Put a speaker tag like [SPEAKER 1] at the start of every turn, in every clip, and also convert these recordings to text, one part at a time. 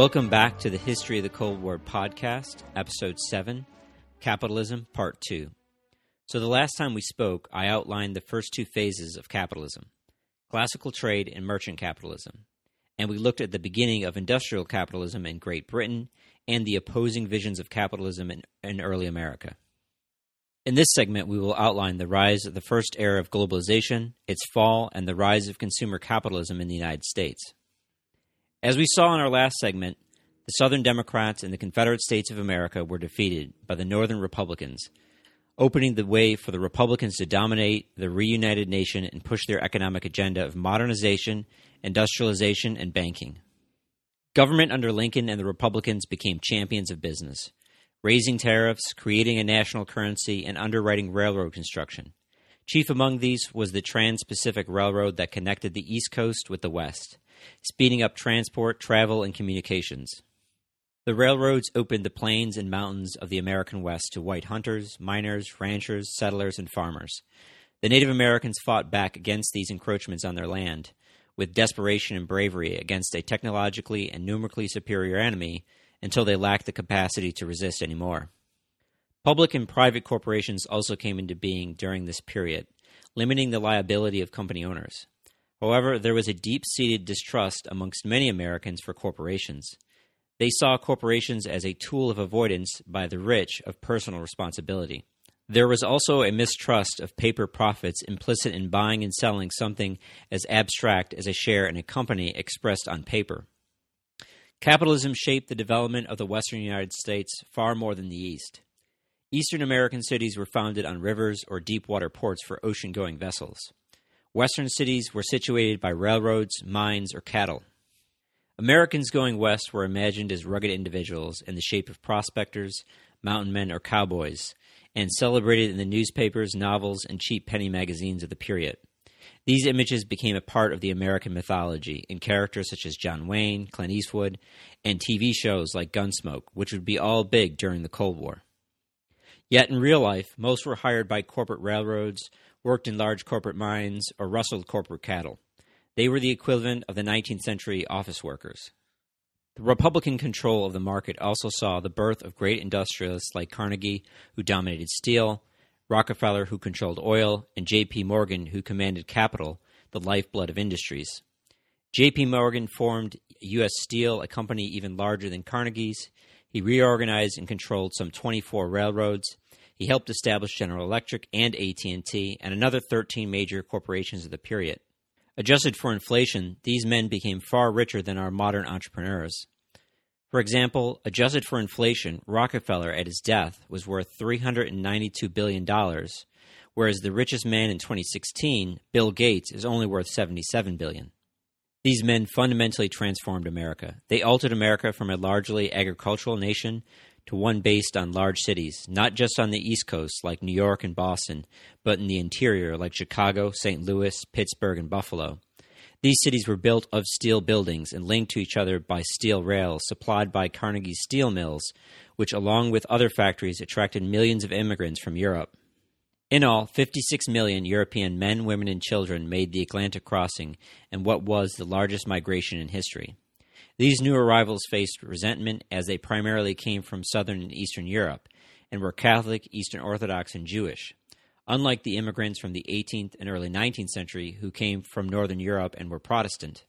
[SPEAKER 1] Welcome back to the History of the Cold War podcast, episode 7 Capitalism, part 2. So, the last time we spoke, I outlined the first two phases of capitalism classical trade and merchant capitalism. And we looked at the beginning of industrial capitalism in Great Britain and the opposing visions of capitalism in, in early America. In this segment, we will outline the rise of the first era of globalization, its fall, and the rise of consumer capitalism in the United States. As we saw in our last segment, the Southern Democrats and the Confederate States of America were defeated by the Northern Republicans, opening the way for the Republicans to dominate the reunited nation and push their economic agenda of modernization, industrialization, and banking. Government under Lincoln and the Republicans became champions of business, raising tariffs, creating a national currency, and underwriting railroad construction. Chief among these was the Trans Pacific Railroad that connected the East Coast with the West speeding up transport, travel, and communications. The railroads opened the plains and mountains of the American West to white hunters, miners, ranchers, settlers, and farmers. The Native Americans fought back against these encroachments on their land with desperation and bravery against a technologically and numerically superior enemy until they lacked the capacity to resist anymore. Public and private corporations also came into being during this period, limiting the liability of company owners. However, there was a deep seated distrust amongst many Americans for corporations. They saw corporations as a tool of avoidance by the rich of personal responsibility. There was also a mistrust of paper profits implicit in buying and selling something as abstract as a share in a company expressed on paper. Capitalism shaped the development of the western United States far more than the East. Eastern American cities were founded on rivers or deep water ports for ocean going vessels. Western cities were situated by railroads, mines, or cattle. Americans going west were imagined as rugged individuals in the shape of prospectors, mountain men, or cowboys, and celebrated in the newspapers, novels, and cheap penny magazines of the period. These images became a part of the American mythology in characters such as John Wayne, Clint Eastwood, and TV shows like Gunsmoke, which would be all big during the Cold War. Yet in real life, most were hired by corporate railroads worked in large corporate mines, or rustled corporate cattle. They were the equivalent of the 19th century office workers. The Republican control of the market also saw the birth of great industrialists like Carnegie, who dominated steel, Rockefeller, who controlled oil, and J.P. Morgan, who commanded capital, the lifeblood of industries. J.P. Morgan formed U.S. Steel, a company even larger than Carnegie's. He reorganized and controlled some 24 railroads. He helped establish General Electric and AT&T and another 13 major corporations of the period. Adjusted for inflation, these men became far richer than our modern entrepreneurs. For example, adjusted for inflation, Rockefeller at his death was worth $392 billion, whereas the richest man in 2016, Bill Gates, is only worth 77 billion. These men fundamentally transformed America. They altered America from a largely agricultural nation to one based on large cities, not just on the East Coast like New York and Boston, but in the interior like Chicago, St. Louis, Pittsburgh, and Buffalo. These cities were built of steel buildings and linked to each other by steel rails supplied by Carnegie's steel mills, which, along with other factories, attracted millions of immigrants from Europe. In all, 56 million European men, women, and children made the Atlantic crossing and what was the largest migration in history. These new arrivals faced resentment as they primarily came from Southern and Eastern Europe and were Catholic, Eastern Orthodox, and Jewish, unlike the immigrants from the 18th and early 19th century who came from Northern Europe and were Protestant.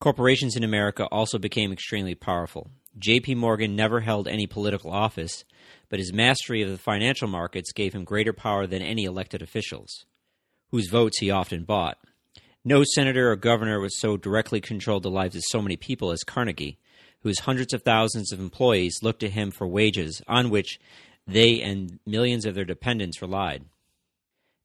[SPEAKER 1] Corporations in America also became extremely powerful. J.P. Morgan never held any political office, but his mastery of the financial markets gave him greater power than any elected officials, whose votes he often bought. No senator or governor was so directly controlled the lives of so many people as Carnegie, whose hundreds of thousands of employees looked to him for wages on which they and millions of their dependents relied.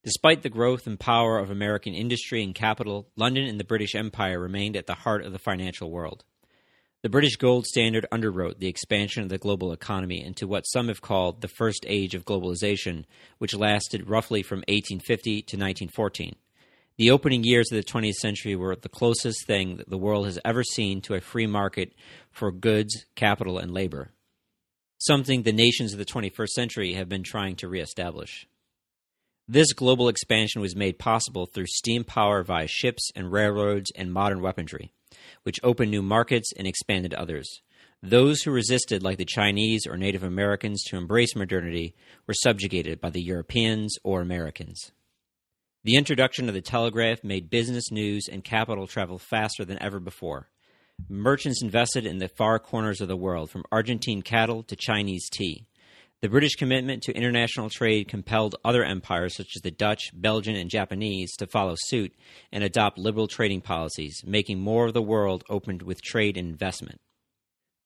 [SPEAKER 1] Despite the growth and power of American industry and capital, London and the British Empire remained at the heart of the financial world. The British gold standard underwrote the expansion of the global economy into what some have called the first age of globalization, which lasted roughly from 1850 to 1914. The opening years of the 20th century were the closest thing that the world has ever seen to a free market for goods, capital, and labor, something the nations of the 21st century have been trying to reestablish. This global expansion was made possible through steam power via ships and railroads and modern weaponry, which opened new markets and expanded others. Those who resisted, like the Chinese or Native Americans, to embrace modernity were subjugated by the Europeans or Americans. The introduction of the telegraph made business news and capital travel faster than ever before. Merchants invested in the far corners of the world, from Argentine cattle to Chinese tea. The British commitment to international trade compelled other empires such as the Dutch, Belgian, and Japanese to follow suit and adopt liberal trading policies, making more of the world opened with trade and investment.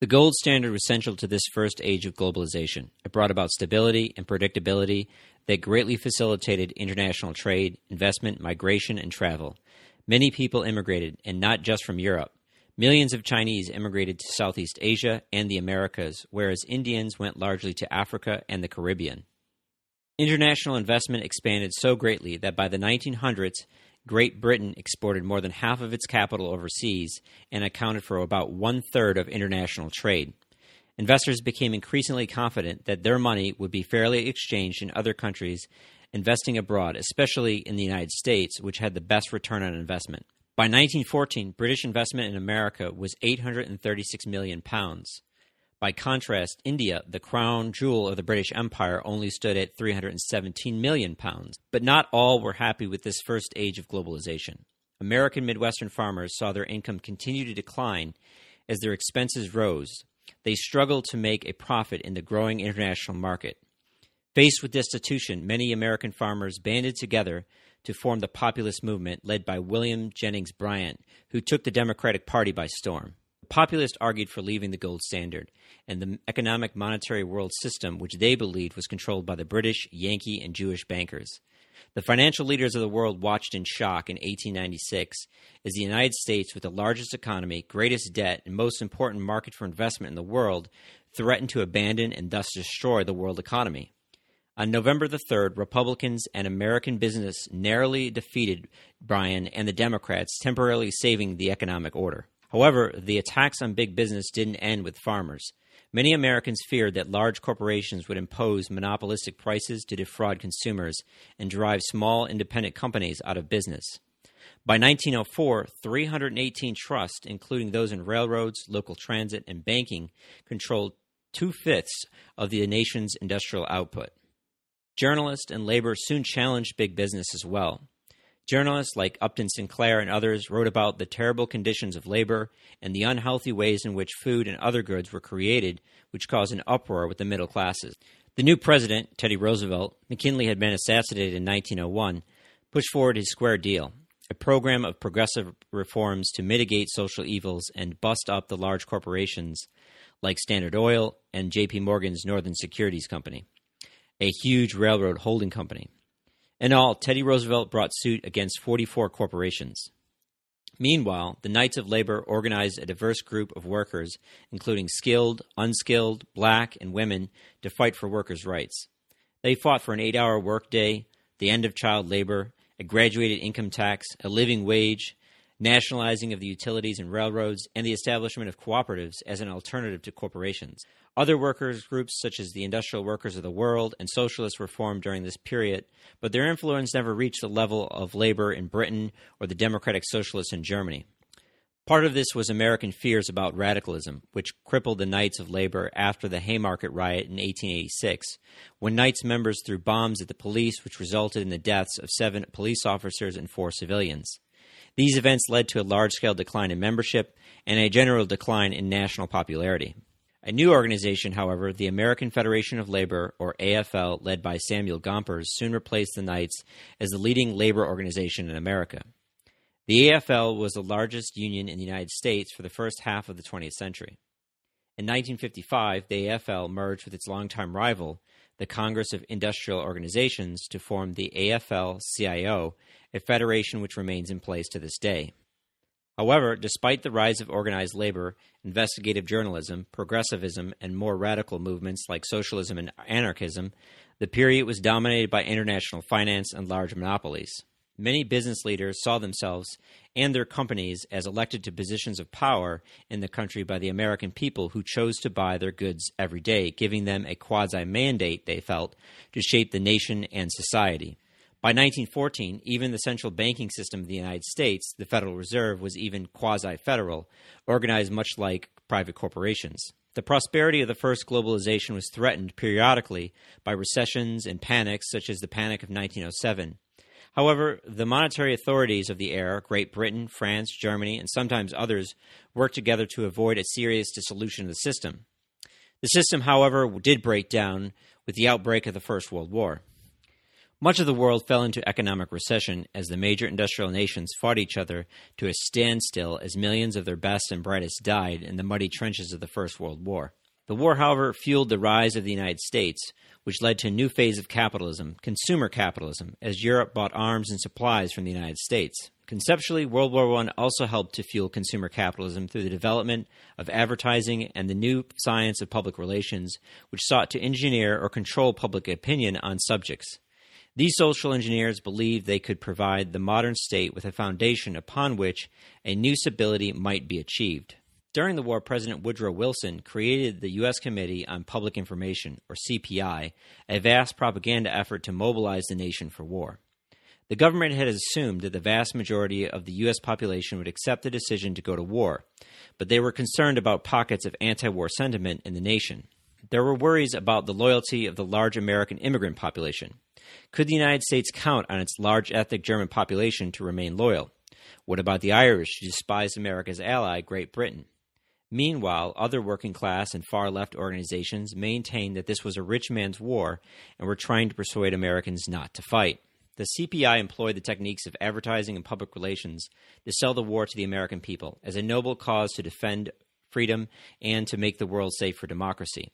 [SPEAKER 1] The gold standard was central to this first age of globalization. It brought about stability and predictability that greatly facilitated international trade, investment, migration, and travel. Many people immigrated, and not just from Europe. Millions of Chinese immigrated to Southeast Asia and the Americas, whereas Indians went largely to Africa and the Caribbean. International investment expanded so greatly that by the 1900s, Great Britain exported more than half of its capital overseas and accounted for about one third of international trade. Investors became increasingly confident that their money would be fairly exchanged in other countries investing abroad, especially in the United States, which had the best return on investment. By 1914, British investment in America was 836 million pounds. By contrast, India, the crown jewel of the British Empire, only stood at 317 million pounds. But not all were happy with this first age of globalization. American Midwestern farmers saw their income continue to decline as their expenses rose. They struggled to make a profit in the growing international market. Faced with destitution, many American farmers banded together to form the populist movement led by William Jennings Bryan, who took the Democratic Party by storm. Populists argued for leaving the gold standard and the economic monetary world system, which they believed was controlled by the British, Yankee, and Jewish bankers. The financial leaders of the world watched in shock in 1896 as the United States, with the largest economy, greatest debt, and most important market for investment in the world, threatened to abandon and thus destroy the world economy. On November the 3rd, Republicans and American business narrowly defeated Bryan and the Democrats, temporarily saving the economic order. However, the attacks on big business didn't end with farmers. Many Americans feared that large corporations would impose monopolistic prices to defraud consumers and drive small independent companies out of business. By 1904, 318 trusts, including those in railroads, local transit, and banking, controlled two fifths of the nation's industrial output. Journalists and labor soon challenged big business as well. Journalists like Upton Sinclair and others wrote about the terrible conditions of labor and the unhealthy ways in which food and other goods were created, which caused an uproar with the middle classes. The new president, Teddy Roosevelt, McKinley had been assassinated in 1901, pushed forward his Square Deal, a program of progressive reforms to mitigate social evils and bust up the large corporations like Standard Oil and JP Morgan's Northern Securities Company a huge railroad holding company. In all, Teddy Roosevelt brought suit against 44 corporations. Meanwhile, the Knights of Labor organized a diverse group of workers, including skilled, unskilled, black, and women, to fight for workers' rights. They fought for an eight hour workday, the end of child labor, a graduated income tax, a living wage, nationalizing of the utilities and railroads, and the establishment of cooperatives as an alternative to corporations. Other workers' groups, such as the Industrial Workers of the World and Socialists, were formed during this period, but their influence never reached the level of labor in Britain or the Democratic Socialists in Germany. Part of this was American fears about radicalism, which crippled the Knights of Labor after the Haymarket riot in 1886, when Knights members threw bombs at the police, which resulted in the deaths of seven police officers and four civilians. These events led to a large scale decline in membership and a general decline in national popularity. A new organization, however, the American Federation of Labor, or AFL, led by Samuel Gompers, soon replaced the Knights as the leading labor organization in America. The AFL was the largest union in the United States for the first half of the 20th century. In 1955, the AFL merged with its longtime rival, the Congress of Industrial Organizations, to form the AFL CIO, a federation which remains in place to this day. However, despite the rise of organized labor, investigative journalism, progressivism, and more radical movements like socialism and anarchism, the period was dominated by international finance and large monopolies. Many business leaders saw themselves and their companies as elected to positions of power in the country by the American people who chose to buy their goods every day, giving them a quasi mandate, they felt, to shape the nation and society. By 1914, even the central banking system of the United States, the Federal Reserve, was even quasi federal, organized much like private corporations. The prosperity of the first globalization was threatened periodically by recessions and panics, such as the Panic of 1907. However, the monetary authorities of the era, Great Britain, France, Germany, and sometimes others, worked together to avoid a serious dissolution of the system. The system, however, did break down with the outbreak of the First World War. Much of the world fell into economic recession as the major industrial nations fought each other to a standstill as millions of their best and brightest died in the muddy trenches of the First World War. The war, however, fueled the rise of the United States, which led to a new phase of capitalism, consumer capitalism, as Europe bought arms and supplies from the United States. Conceptually, World War I also helped to fuel consumer capitalism through the development of advertising and the new science of public relations, which sought to engineer or control public opinion on subjects. These social engineers believed they could provide the modern state with a foundation upon which a new stability might be achieved. During the war, President Woodrow Wilson created the U.S. Committee on Public Information, or CPI, a vast propaganda effort to mobilize the nation for war. The government had assumed that the vast majority of the U.S. population would accept the decision to go to war, but they were concerned about pockets of anti war sentiment in the nation. There were worries about the loyalty of the large American immigrant population. Could the United States count on its large ethnic German population to remain loyal? What about the Irish who despised America's ally, Great Britain? Meanwhile, other working class and far left organizations maintained that this was a rich man's war and were trying to persuade Americans not to fight. The CPI employed the techniques of advertising and public relations to sell the war to the American people as a noble cause to defend freedom and to make the world safe for democracy.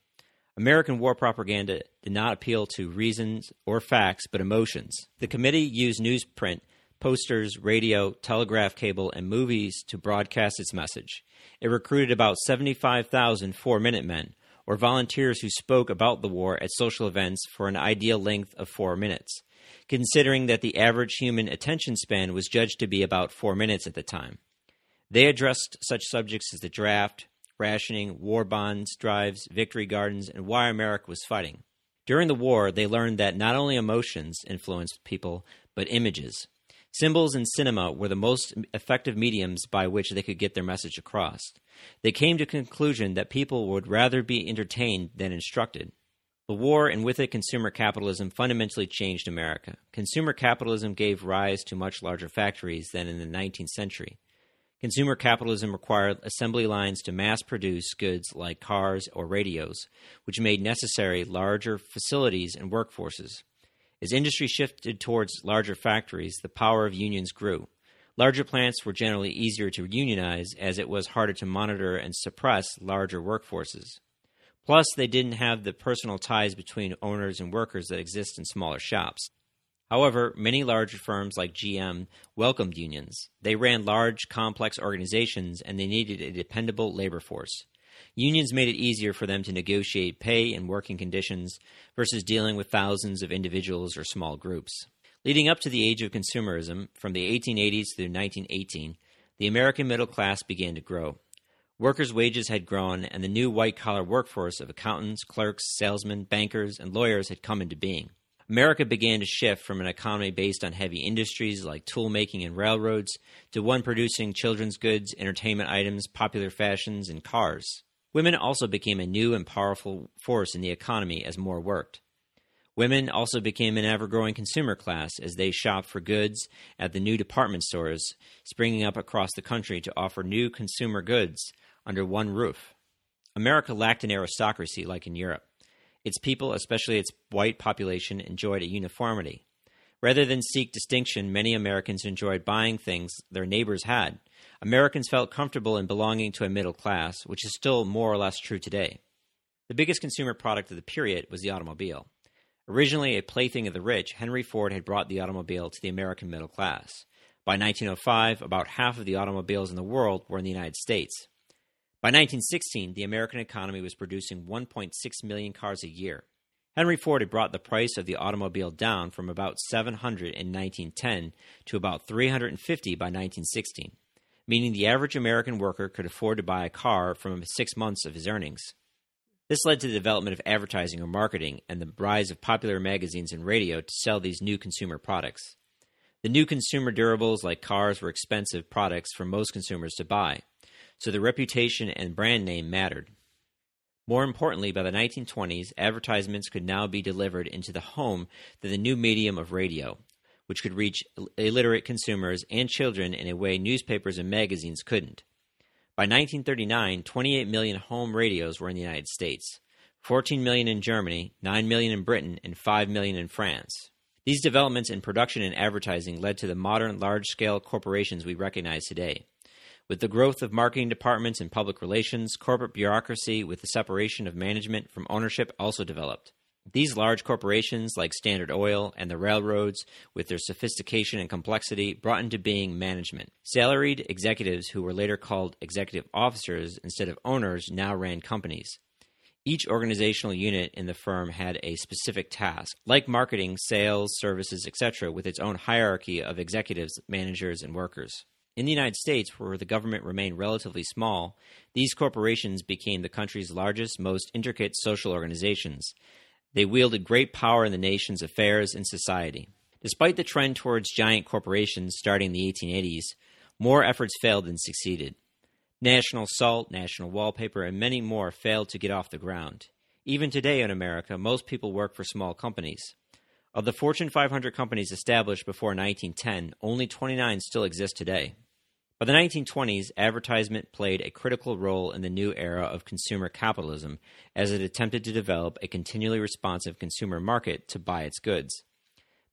[SPEAKER 1] American war propaganda did not appeal to reasons or facts, but emotions. The committee used newsprint, posters, radio, telegraph cable, and movies to broadcast its message. It recruited about 75,000 four minute men, or volunteers who spoke about the war at social events for an ideal length of four minutes, considering that the average human attention span was judged to be about four minutes at the time. They addressed such subjects as the draft, rationing, war bonds, drives, victory gardens, and why America was fighting. During the war, they learned that not only emotions influenced people, but images. Symbols and cinema were the most effective mediums by which they could get their message across. They came to the conclusion that people would rather be entertained than instructed. The war and with it consumer capitalism fundamentally changed America. Consumer capitalism gave rise to much larger factories than in the 19th century. Consumer capitalism required assembly lines to mass produce goods like cars or radios, which made necessary larger facilities and workforces. As industry shifted towards larger factories, the power of unions grew. Larger plants were generally easier to unionize as it was harder to monitor and suppress larger workforces. Plus, they didn't have the personal ties between owners and workers that exist in smaller shops. However, many larger firms like GM welcomed unions. They ran large, complex organizations and they needed a dependable labor force. Unions made it easier for them to negotiate pay and working conditions versus dealing with thousands of individuals or small groups. Leading up to the age of consumerism, from the 1880s through 1918, the American middle class began to grow. Workers' wages had grown, and the new white collar workforce of accountants, clerks, salesmen, bankers, and lawyers had come into being. America began to shift from an economy based on heavy industries like tool making and railroads to one producing children's goods, entertainment items, popular fashions, and cars. Women also became a new and powerful force in the economy as more worked. Women also became an ever growing consumer class as they shopped for goods at the new department stores springing up across the country to offer new consumer goods under one roof. America lacked an aristocracy like in Europe. Its people, especially its white population, enjoyed a uniformity. Rather than seek distinction, many Americans enjoyed buying things their neighbors had. Americans felt comfortable in belonging to a middle class, which is still more or less true today. The biggest consumer product of the period was the automobile. Originally a plaything of the rich, Henry Ford had brought the automobile to the American middle class. By 1905, about half of the automobiles in the world were in the United States. By 1916, the American economy was producing 1.6 million cars a year. Henry Ford had brought the price of the automobile down from about 700 in 1910 to about 350 by 1916, meaning the average American worker could afford to buy a car from six months of his earnings. This led to the development of advertising or marketing and the rise of popular magazines and radio to sell these new consumer products. The new consumer durables like cars were expensive products for most consumers to buy so the reputation and brand name mattered. More importantly, by the 1920s, advertisements could now be delivered into the home through the new medium of radio, which could reach illiterate consumers and children in a way newspapers and magazines couldn't. By 1939, 28 million home radios were in the United States, 14 million in Germany, 9 million in Britain, and 5 million in France. These developments in production and advertising led to the modern large scale corporations we recognize today. With the growth of marketing departments and public relations, corporate bureaucracy with the separation of management from ownership also developed. These large corporations, like Standard Oil and the railroads, with their sophistication and complexity, brought into being management. Salaried executives, who were later called executive officers instead of owners, now ran companies. Each organizational unit in the firm had a specific task, like marketing, sales, services, etc., with its own hierarchy of executives, managers, and workers. In the United States, where the government remained relatively small, these corporations became the country's largest, most intricate social organizations. They wielded great power in the nation's affairs and society. Despite the trend towards giant corporations starting in the 1880s, more efforts failed than succeeded. National Salt, National Wallpaper, and many more failed to get off the ground. Even today in America, most people work for small companies. Of the Fortune 500 companies established before 1910, only 29 still exist today. By the 1920s, advertisement played a critical role in the new era of consumer capitalism as it attempted to develop a continually responsive consumer market to buy its goods.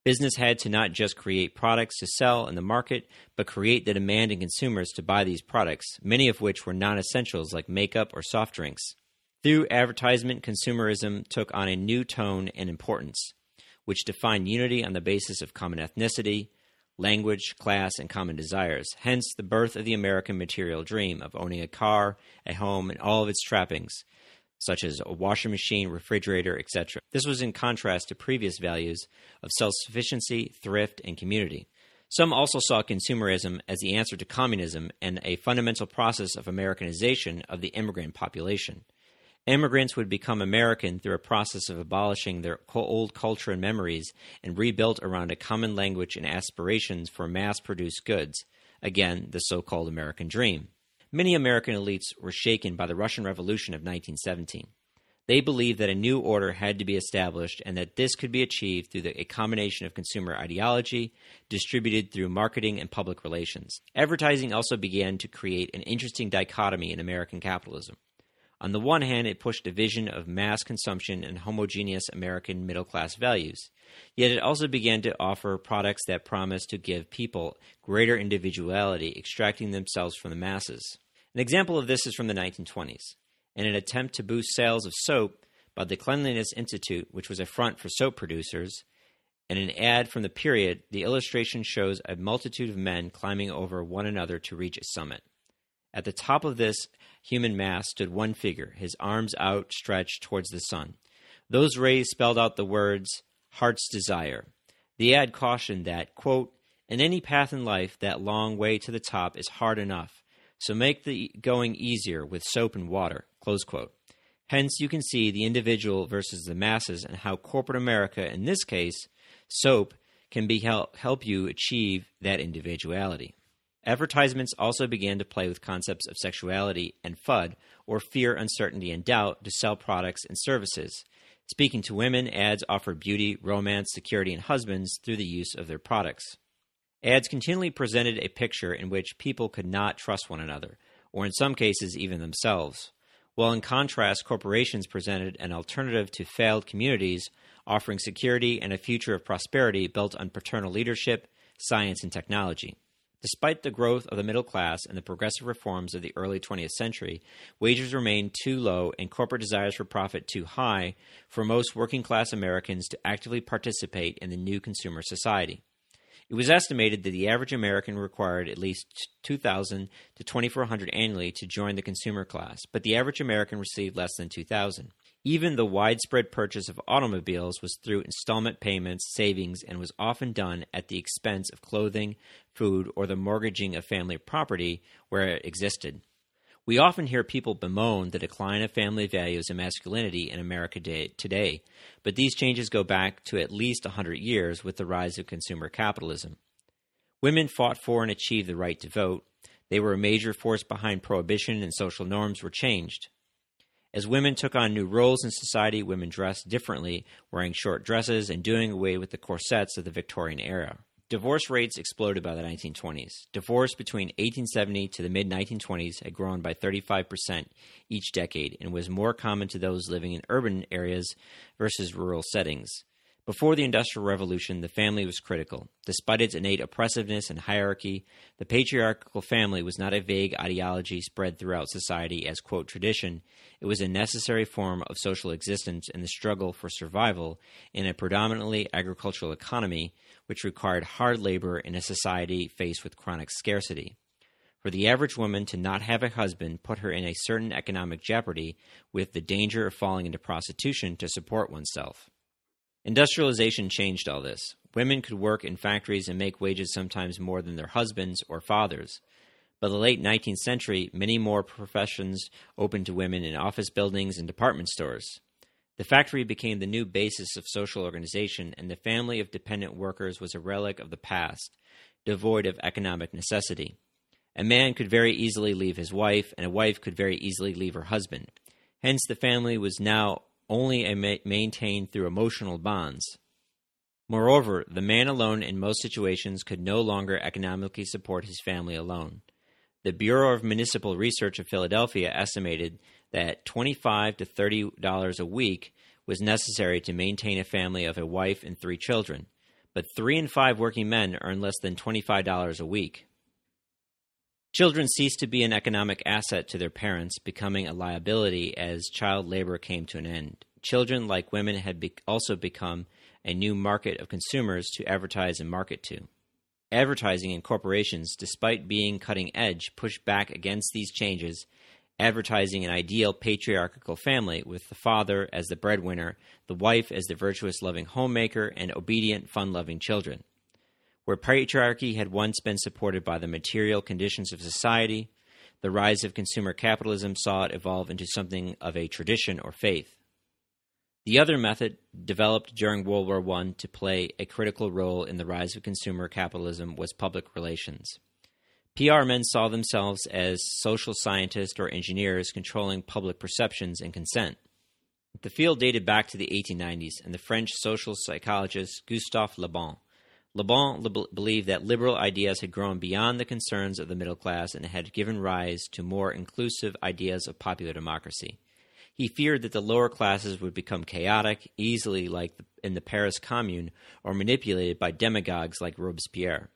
[SPEAKER 1] Business had to not just create products to sell in the market, but create the demand in consumers to buy these products, many of which were non essentials like makeup or soft drinks. Through advertisement, consumerism took on a new tone and importance which defined unity on the basis of common ethnicity, language, class, and common desires. Hence, the birth of the American material dream of owning a car, a home, and all of its trappings, such as a washing machine, refrigerator, etc. This was in contrast to previous values of self sufficiency, thrift, and community. Some also saw consumerism as the answer to communism and a fundamental process of Americanization of the immigrant population. Immigrants would become American through a process of abolishing their old culture and memories and rebuilt around a common language and aspirations for mass produced goods. Again, the so called American dream. Many American elites were shaken by the Russian Revolution of 1917. They believed that a new order had to be established and that this could be achieved through the, a combination of consumer ideology distributed through marketing and public relations. Advertising also began to create an interesting dichotomy in American capitalism. On the one hand, it pushed a vision of mass consumption and homogeneous American middle class values. Yet it also began to offer products that promised to give people greater individuality, extracting themselves from the masses. An example of this is from the 1920s. In an attempt to boost sales of soap by the Cleanliness Institute, which was a front for soap producers, in an ad from the period, the illustration shows a multitude of men climbing over one another to reach a summit. At the top of this human mass stood one figure, his arms outstretched towards the sun. Those rays spelled out the words, Heart's Desire. The ad cautioned that, quote, in any path in life, that long way to the top is hard enough, so make the going easier with soap and water. Hence, you can see the individual versus the masses and how corporate America, in this case, soap, can be help, help you achieve that individuality. Advertisements also began to play with concepts of sexuality and FUD, or fear, uncertainty, and doubt, to sell products and services. Speaking to women, ads offered beauty, romance, security, and husbands through the use of their products. Ads continually presented a picture in which people could not trust one another, or in some cases, even themselves. While in contrast, corporations presented an alternative to failed communities, offering security and a future of prosperity built on paternal leadership, science, and technology. Despite the growth of the middle class and the progressive reforms of the early 20th century, wages remained too low and corporate desires for profit too high for most working class Americans to actively participate in the new consumer society. It was estimated that the average American required at least 2000 to 2400 annually to join the consumer class, but the average American received less than 2000. Even the widespread purchase of automobiles was through installment payments, savings, and was often done at the expense of clothing, food, or the mortgaging of family property where it existed. We often hear people bemoan the decline of family values and masculinity in America today, but these changes go back to at least 100 years with the rise of consumer capitalism. Women fought for and achieved the right to vote. They were a major force behind prohibition, and social norms were changed. As women took on new roles in society, women dressed differently, wearing short dresses and doing away with the corsets of the Victorian era. Divorce rates exploded by the 1920s. Divorce between 1870 to the mid 1920s had grown by 35% each decade and was more common to those living in urban areas versus rural settings. Before the Industrial Revolution, the family was critical. Despite its innate oppressiveness and hierarchy, the patriarchal family was not a vague ideology spread throughout society as, quote, tradition. It was a necessary form of social existence in the struggle for survival in a predominantly agricultural economy, which required hard labor in a society faced with chronic scarcity. For the average woman to not have a husband put her in a certain economic jeopardy with the danger of falling into prostitution to support oneself. Industrialization changed all this. Women could work in factories and make wages sometimes more than their husbands or fathers. By the late 19th century, many more professions opened to women in office buildings and department stores. The factory became the new basis of social organization, and the family of dependent workers was a relic of the past, devoid of economic necessity. A man could very easily leave his wife, and a wife could very easily leave her husband. Hence, the family was now only ma- maintained through emotional bonds. Moreover, the man alone in most situations could no longer economically support his family alone. The Bureau of Municipal Research of Philadelphia estimated that 25 to 30 dollars a week was necessary to maintain a family of a wife and three children, but 3 in 5 working men earn less than $25 a week. Children ceased to be an economic asset to their parents, becoming a liability as child labor came to an end. Children, like women, had be- also become a new market of consumers to advertise and market to. Advertising and corporations, despite being cutting edge, pushed back against these changes, advertising an ideal patriarchal family with the father as the breadwinner, the wife as the virtuous, loving homemaker, and obedient, fun loving children. Where patriarchy had once been supported by the material conditions of society, the rise of consumer capitalism saw it evolve into something of a tradition or faith. The other method, developed during World War I to play a critical role in the rise of consumer capitalism, was public relations. PR men saw themselves as social scientists or engineers controlling public perceptions and consent. The field dated back to the 1890s, and the French social psychologist Gustave Le Bon Le Bon believed that liberal ideas had grown beyond the concerns of the middle class and had given rise to more inclusive ideas of popular democracy. He feared that the lower classes would become chaotic, easily like in the Paris Commune, or manipulated by demagogues like Robespierre.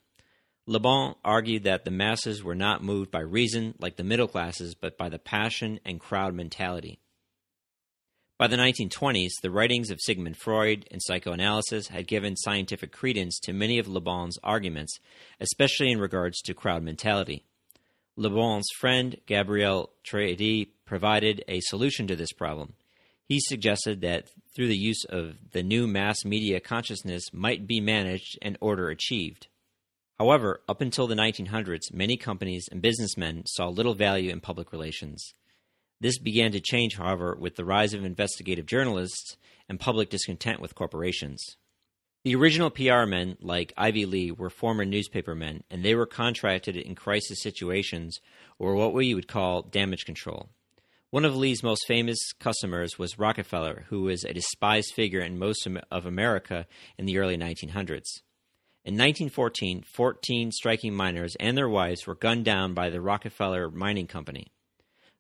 [SPEAKER 1] Le Bon argued that the masses were not moved by reason like the middle classes, but by the passion and crowd mentality. By the 1920s, the writings of Sigmund Freud and psychoanalysis had given scientific credence to many of Le Bon's arguments, especially in regards to crowd mentality. Le Bon's friend, Gabriel Tardy, provided a solution to this problem. He suggested that through the use of the new mass media consciousness might be managed and order achieved. However, up until the 1900s, many companies and businessmen saw little value in public relations. This began to change, however, with the rise of investigative journalists and public discontent with corporations. The original PR men, like Ivy Lee, were former newspaper men, and they were contracted in crisis situations or what we would call damage control. One of Lee's most famous customers was Rockefeller, who was a despised figure in most of America in the early 1900s. In 1914, 14 striking miners and their wives were gunned down by the Rockefeller Mining Company.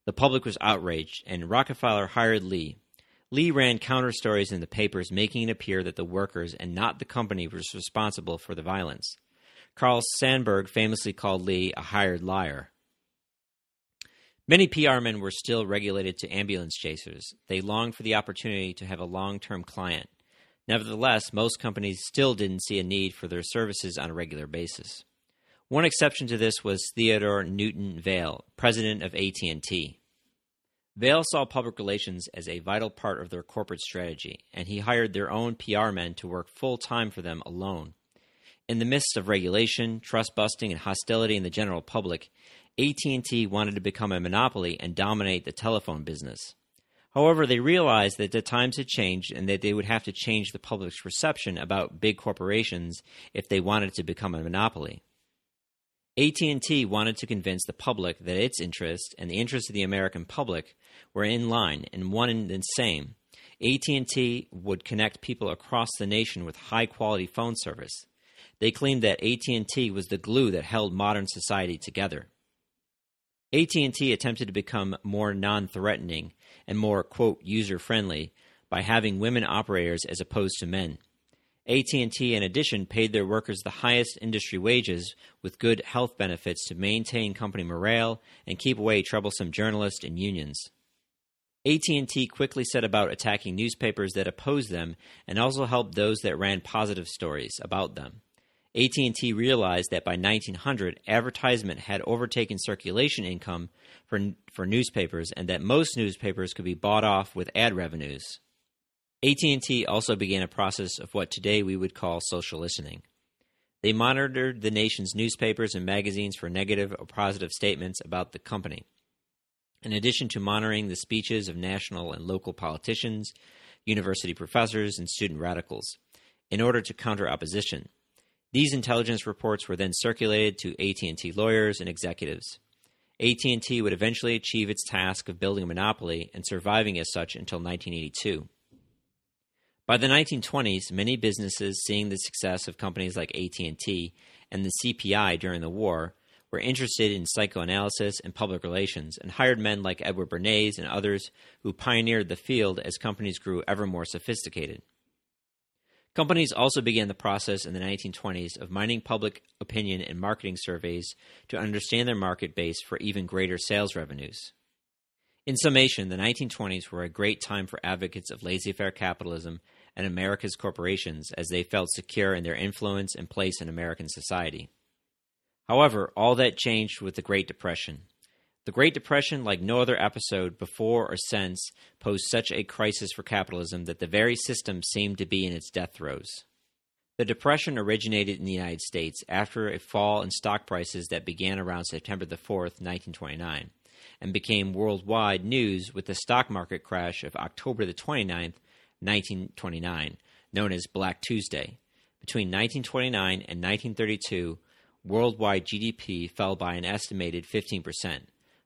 [SPEAKER 1] The public was outraged, and Rockefeller hired Lee. Lee ran counter stories in the papers, making it appear that the workers and not the company was responsible for the violence. Carl Sandburg famously called Lee a hired liar. Many PR men were still regulated to ambulance chasers. They longed for the opportunity to have a long term client. Nevertheless, most companies still didn't see a need for their services on a regular basis. One exception to this was Theodore Newton Vail, president of AT&T. Vail saw public relations as a vital part of their corporate strategy, and he hired their own PR men to work full time for them alone. In the midst of regulation, trust busting, and hostility in the general public, AT&T wanted to become a monopoly and dominate the telephone business. However, they realized that the times had changed and that they would have to change the public's perception about big corporations if they wanted to become a monopoly. AT&T wanted to convince the public that its interest and the interest of the American public were in line and one and the same. AT&T would connect people across the nation with high-quality phone service. They claimed that AT&T was the glue that held modern society together. AT&T attempted to become more non-threatening and more quote user-friendly by having women operators as opposed to men. AT&T in addition paid their workers the highest industry wages with good health benefits to maintain company morale and keep away troublesome journalists and unions. AT&T quickly set about attacking newspapers that opposed them and also helped those that ran positive stories about them. AT&T realized that by 1900 advertisement had overtaken circulation income for for newspapers and that most newspapers could be bought off with ad revenues. AT&T also began a process of what today we would call social listening. They monitored the nation's newspapers and magazines for negative or positive statements about the company. In addition to monitoring the speeches of national and local politicians, university professors, and student radicals, in order to counter opposition. These intelligence reports were then circulated to AT&T lawyers and executives. AT&T would eventually achieve its task of building a monopoly and surviving as such until 1982. By the 1920s, many businesses seeing the success of companies like AT&T and the CPI during the war were interested in psychoanalysis and public relations and hired men like Edward Bernays and others who pioneered the field as companies grew ever more sophisticated. Companies also began the process in the 1920s of mining public opinion and marketing surveys to understand their market base for even greater sales revenues. In summation, the 1920s were a great time for advocates of laissez faire capitalism and America's corporations as they felt secure in their influence and place in American society. However, all that changed with the Great Depression. The Great Depression, like no other episode before or since, posed such a crisis for capitalism that the very system seemed to be in its death throes. The Depression originated in the United States after a fall in stock prices that began around September 4, 1929 and became worldwide news with the stock market crash of October the 29th, 1929, known as Black Tuesday. Between 1929 and 1932, worldwide GDP fell by an estimated 15%.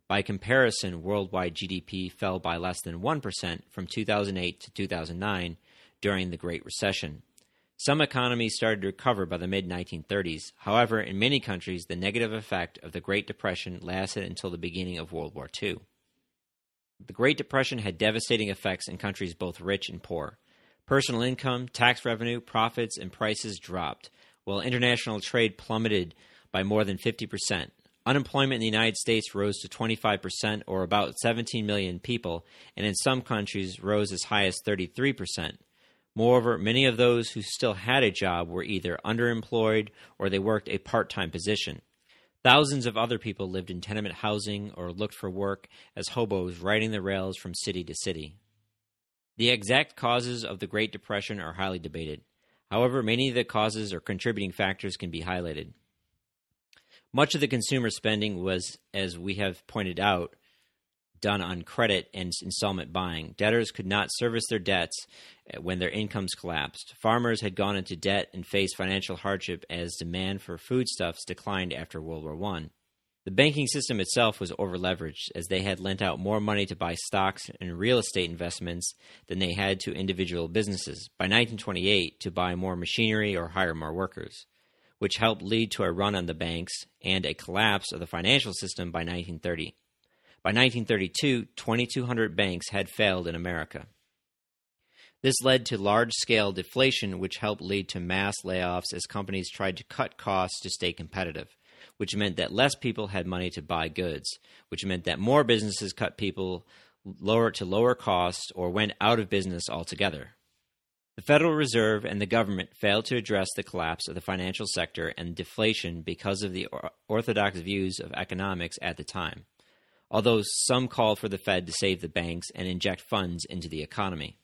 [SPEAKER 1] By comparison, worldwide GDP fell by less than 1% from 2008 to 2009 during the Great Recession. Some economies started to recover by the mid 1930s. However, in many countries, the negative effect of the Great Depression lasted until the beginning of World War II. The Great Depression had devastating effects in countries both rich and poor. Personal income, tax revenue, profits, and prices dropped, while international trade plummeted by more than 50%. Unemployment in the United States rose to 25%, or about 17 million people, and in some countries rose as high as 33%. Moreover, many of those who still had a job were either underemployed or they worked a part time position. Thousands of other people lived in tenement housing or looked for work as hobos riding the rails from city to city. The exact causes of the Great Depression are highly debated. However, many of the causes or contributing factors can be highlighted. Much of the consumer spending was, as we have pointed out, done on credit and installment buying. Debtors could not service their debts uh, when their incomes collapsed. Farmers had gone into debt and faced financial hardship as demand for foodstuffs declined after World War I. The banking system itself was overleveraged as they had lent out more money to buy stocks and real estate investments than they had to individual businesses, by 1928 to buy more machinery or hire more workers, which helped lead to a run on the banks and a collapse of the financial system by 1930. By 1932, 2,200 banks had failed in America. This led to large scale deflation, which helped lead to mass layoffs as companies tried to cut costs to stay competitive, which meant that less people had money to buy goods, which meant that more businesses cut people lower to lower costs or went out of business altogether. The Federal Reserve and the government failed to address the collapse of the financial sector and deflation because of the orthodox views of economics at the time although some called for the Fed to save the banks and inject funds into the economy.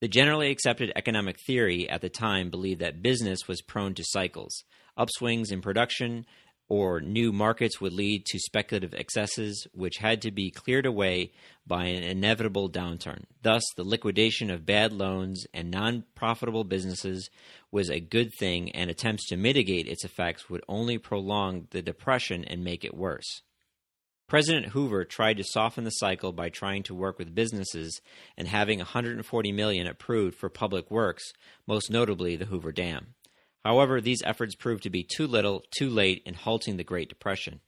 [SPEAKER 1] The generally accepted economic theory at the time believed that business was prone to cycles, upswings in production or new markets would lead to speculative excesses, which had to be cleared away by an inevitable downturn. Thus, the liquidation of bad loans and non profitable businesses was a good thing, and attempts to mitigate its effects would only prolong the depression and make it worse. President Hoover tried to soften the cycle by trying to work with businesses and having 140 million approved for public works, most notably the Hoover Dam. However, these efforts proved to be too little, too late in halting the Great Depression.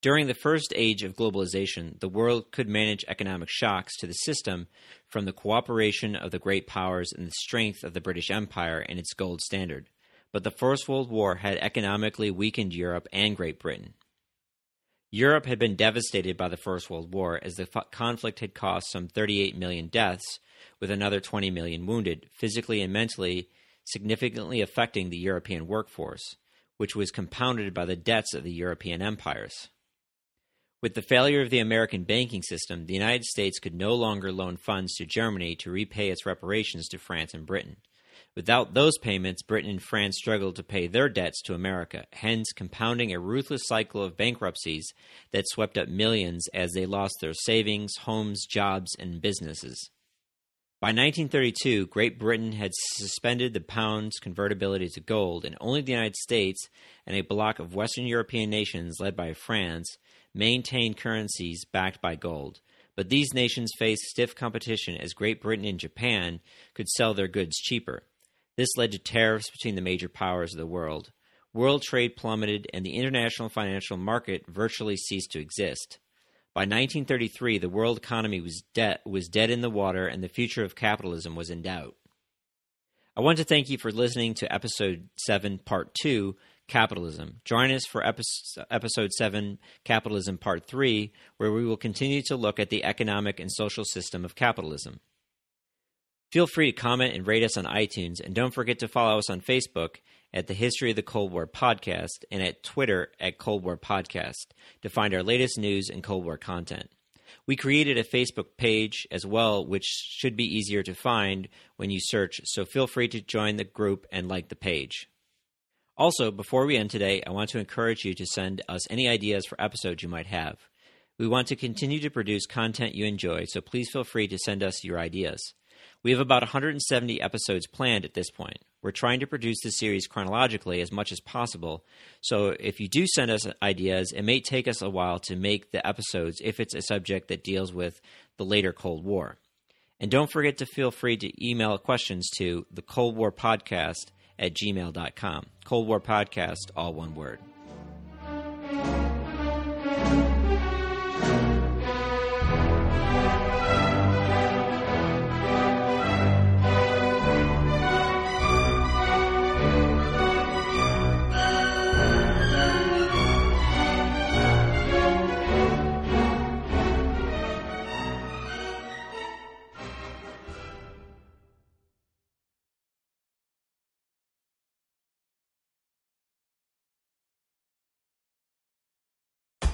[SPEAKER 1] During the first age of globalization, the world could manage economic shocks to the system from the cooperation of the great powers and the strength of the British Empire and its gold standard. But the First World War had economically weakened Europe and Great Britain. Europe had been devastated by the First World War as the conflict had caused some 38 million deaths, with another 20 million wounded, physically and mentally significantly affecting the European workforce, which was compounded by the debts of the European empires. With the failure of the American banking system, the United States could no longer loan funds to Germany to repay its reparations to France and Britain. Without those payments, Britain and France struggled to pay their debts to America, hence compounding a ruthless cycle of bankruptcies that swept up millions as they lost their savings, homes, jobs, and businesses. By 1932, Great Britain had suspended the pound's convertibility to gold, and only the United States and a bloc of Western European nations led by France maintained currencies backed by gold. But these nations faced stiff competition as Great Britain and Japan could sell their goods cheaper. This led to tariffs between the major powers of the world. World trade plummeted, and the international financial market virtually ceased to exist. By 1933, the world economy was, de- was dead in the water and the future of capitalism was in doubt. I want to thank you for listening to episode 7, part 2 Capitalism. Join us for episode 7, Capitalism, part 3, where we will continue to look at the economic and social system of capitalism. Feel free to comment and rate us on iTunes, and don't forget to follow us on Facebook at the History of the Cold War podcast and at Twitter at Cold War Podcast to find our latest news and Cold War content. We created a Facebook page as well, which should be easier to find when you search, so feel free to join the group and like the page. Also, before we end today, I want to encourage you to send us any ideas for episodes you might have. We want to continue to produce content you enjoy, so please feel free to send us your ideas. We have about 170 episodes planned at this point. We're trying to produce the series chronologically as much as possible, so if you do send us ideas, it may take us a while to make the episodes if it's a subject that deals with the later Cold War. And don't forget to feel free to email questions to the Cold War Podcast at gmail.com. Cold War Podcast, all one word.